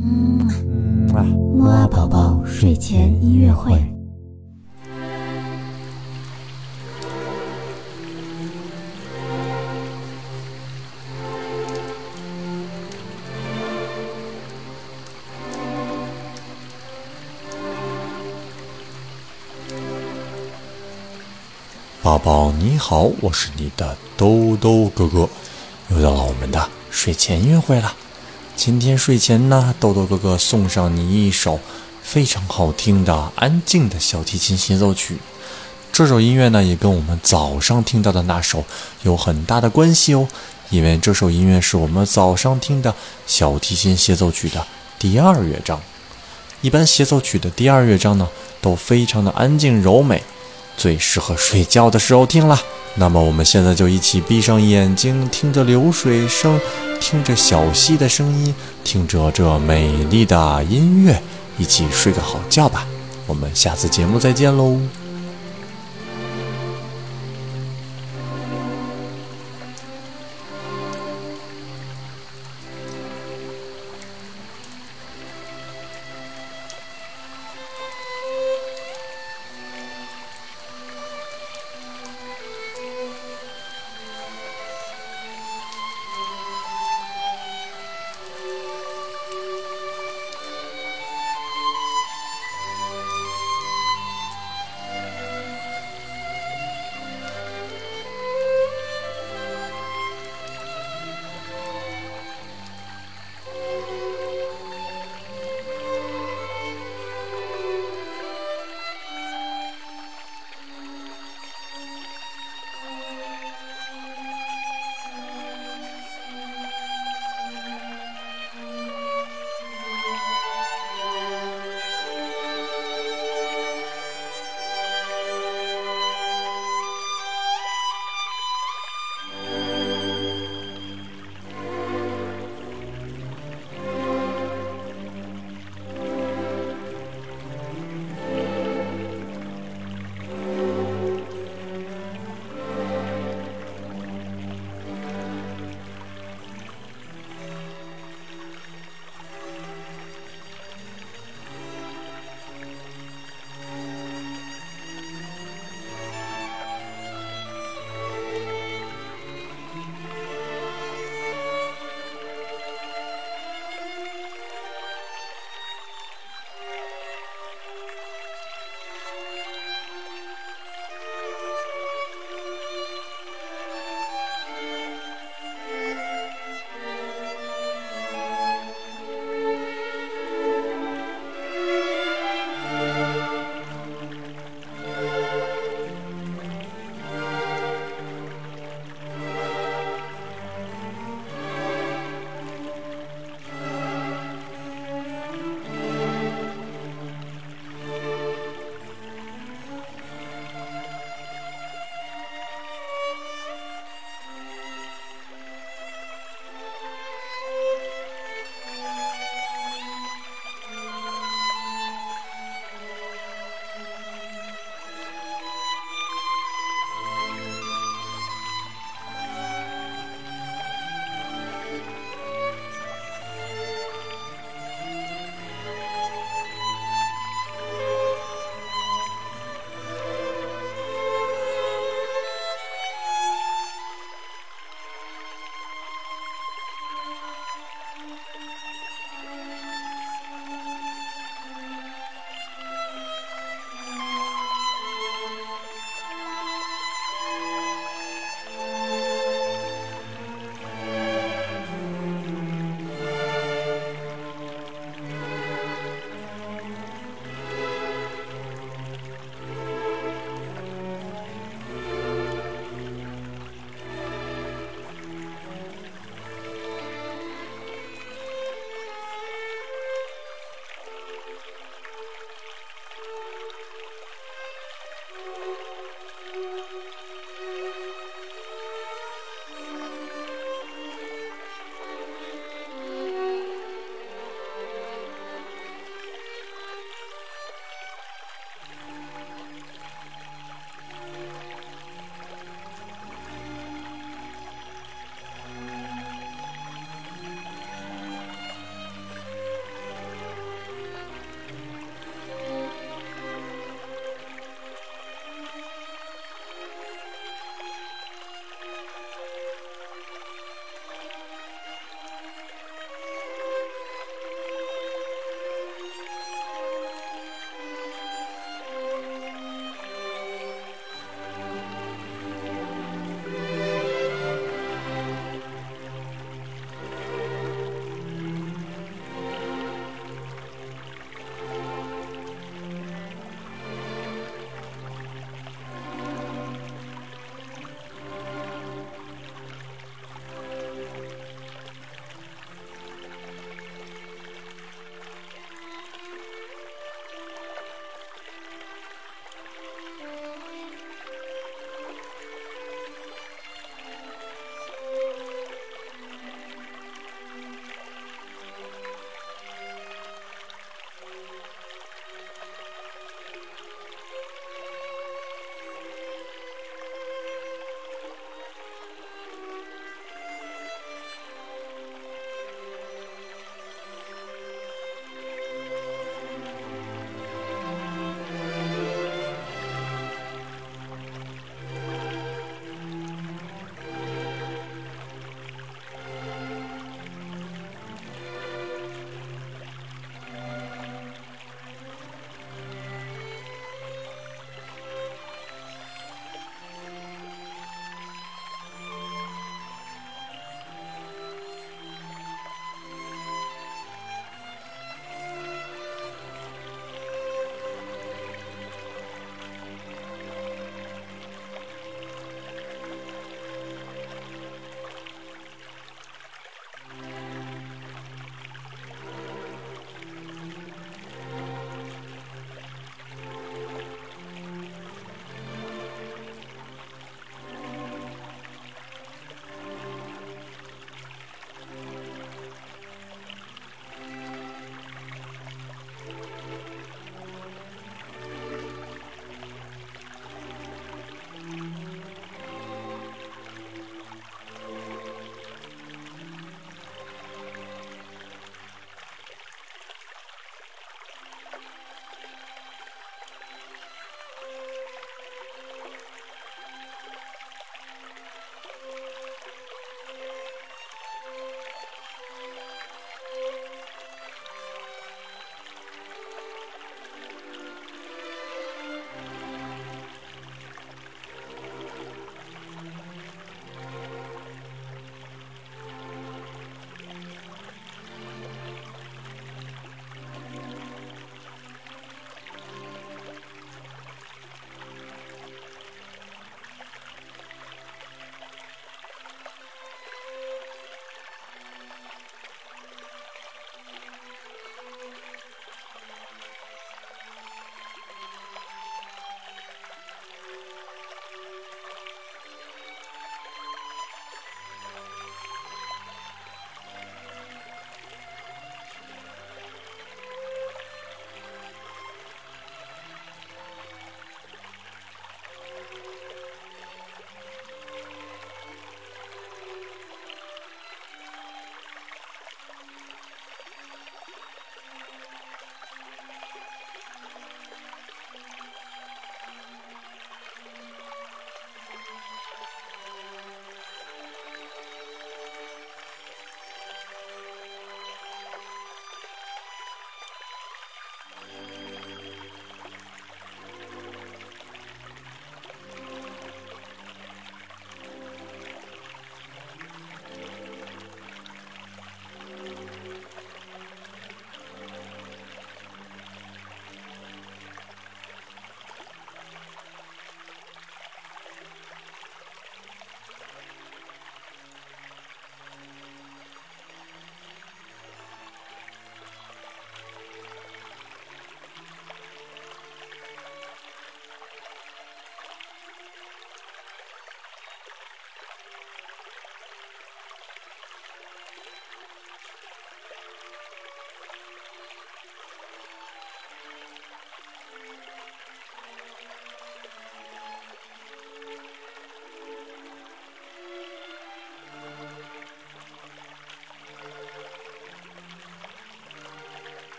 嗯啊，木啊宝宝睡前音乐会。宝宝你好，我是你的兜兜哥哥，又到了我们的睡前音乐会了。今天睡前呢，豆豆哥哥送上你一首非常好听的安静的小提琴协奏曲。这首音乐呢，也跟我们早上听到的那首有很大的关系哦，因为这首音乐是我们早上听的小提琴协奏曲的第二乐章。一般协奏曲的第二乐章呢，都非常的安静柔美。最适合睡觉的时候听了，那么我们现在就一起闭上眼睛，听着流水声，听着小溪的声音，听着这美丽的音乐，一起睡个好觉吧。我们下次节目再见喽。